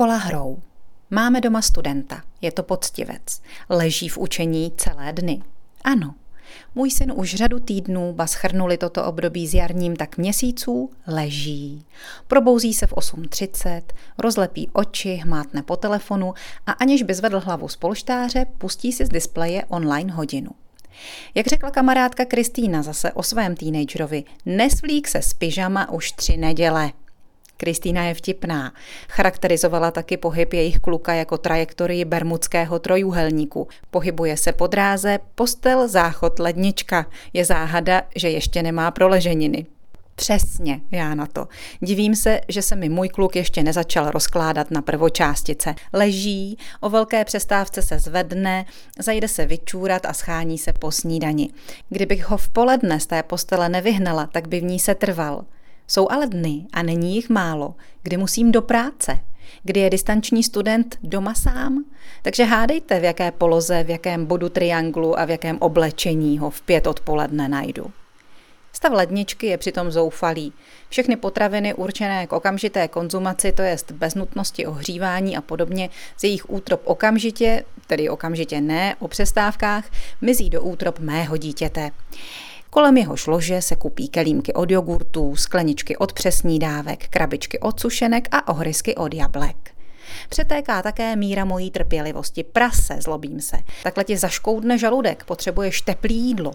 Škola hrou. Máme doma studenta, je to poctivec, leží v učení celé dny. Ano, můj syn už řadu týdnů, ba schrnuli toto období s jarním tak měsíců, leží. Probouzí se v 8.30, rozlepí oči, hmátne po telefonu a aniž by zvedl hlavu z polštáře, pustí si z displeje online hodinu. Jak řekla kamarádka Kristýna zase o svém teenagerovi, nesvlík se z pyžama už tři neděle. Kristýna je vtipná. Charakterizovala taky pohyb jejich kluka jako trajektorii bermudského trojuhelníku. Pohybuje se po dráze, postel, záchod, lednička. Je záhada, že ještě nemá proleženiny. Přesně, já na to. Divím se, že se mi můj kluk ještě nezačal rozkládat na prvočástice. Leží, o velké přestávce se zvedne, zajde se vyčůrat a schání se po snídani. Kdybych ho v poledne z té postele nevyhnala, tak by v ní se trval. Jsou ale dny, a není jich málo, kdy musím do práce, kdy je distanční student doma sám. Takže hádejte, v jaké poloze, v jakém bodu trianglu a v jakém oblečení ho v pět odpoledne najdu. Stav ledničky je přitom zoufalý. Všechny potraviny určené k okamžité konzumaci, to jest bez nutnosti ohřívání a podobně, z jejich útrop okamžitě, tedy okamžitě ne, o přestávkách, mizí do útrop mého dítěte. Kolem jeho šlože se kupí kelímky od jogurtů, skleničky od přesní dávek, krabičky od sušenek a ohrysky od jablek. Přetéká také míra mojí trpělivosti. Prase, zlobím se. Takhle ti zaškoudne žaludek, potřebuješ teplý jídlo.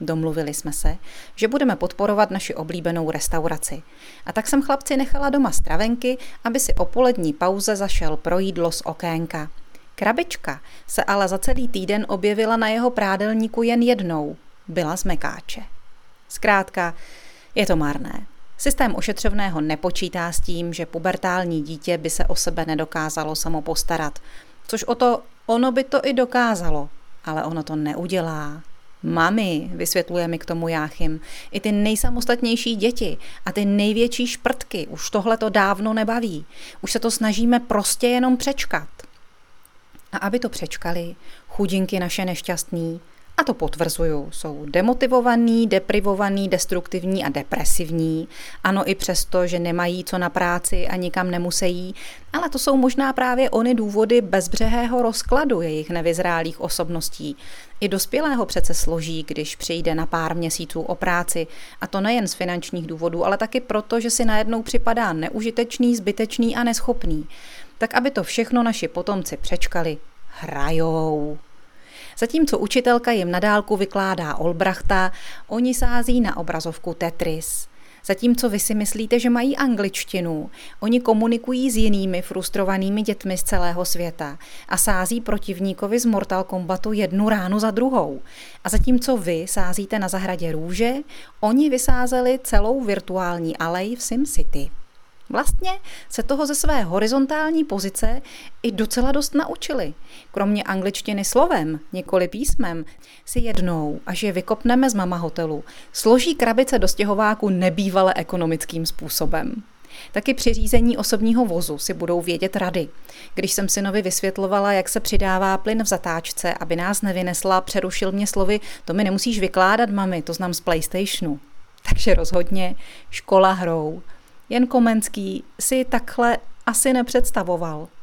Domluvili jsme se, že budeme podporovat naši oblíbenou restauraci. A tak jsem chlapci nechala doma stravenky, aby si o polední pauze zašel pro jídlo z okénka. Krabička se ale za celý týden objevila na jeho prádelníku jen jednou byla z mekáče. Zkrátka, je to marné. Systém ošetřovného nepočítá s tím, že pubertální dítě by se o sebe nedokázalo samo postarat. Což o to, ono by to i dokázalo, ale ono to neudělá. Mami, vysvětluje mi k tomu Jáchym, i ty nejsamostatnější děti a ty největší šprtky už tohle to dávno nebaví. Už se to snažíme prostě jenom přečkat. A aby to přečkali, chudinky naše nešťastní, a to potvrzuju, jsou demotivovaný, deprivovaný, destruktivní a depresivní. Ano, i přesto, že nemají co na práci a nikam nemusí, ale to jsou možná právě ony důvody bezbřehého rozkladu jejich nevyzrálých osobností. I dospělého přece složí, když přijde na pár měsíců o práci, a to nejen z finančních důvodů, ale taky proto, že si najednou připadá neužitečný, zbytečný a neschopný. Tak aby to všechno naši potomci přečkali, hrajou. Zatímco učitelka jim nadálku vykládá Olbrachta, oni sází na obrazovku Tetris. Zatímco vy si myslíte, že mají angličtinu, oni komunikují s jinými frustrovanými dětmi z celého světa a sází protivníkovi z Mortal Kombatu jednu ránu za druhou. A zatímco vy sázíte na zahradě růže, oni vysázeli celou virtuální alej v SimCity. Vlastně se toho ze své horizontální pozice i docela dost naučili. Kromě angličtiny slovem, nikoli písmem, si jednou, až je vykopneme z mama hotelu, složí krabice do stěhováku nebývale ekonomickým způsobem. Taky při řízení osobního vozu si budou vědět rady. Když jsem synovi vysvětlovala, jak se přidává plyn v zatáčce, aby nás nevynesla, přerušil mě slovy, to mi nemusíš vykládat, mami, to znám z PlayStationu. Takže rozhodně škola hrou. Jen Komenský si takhle asi nepředstavoval.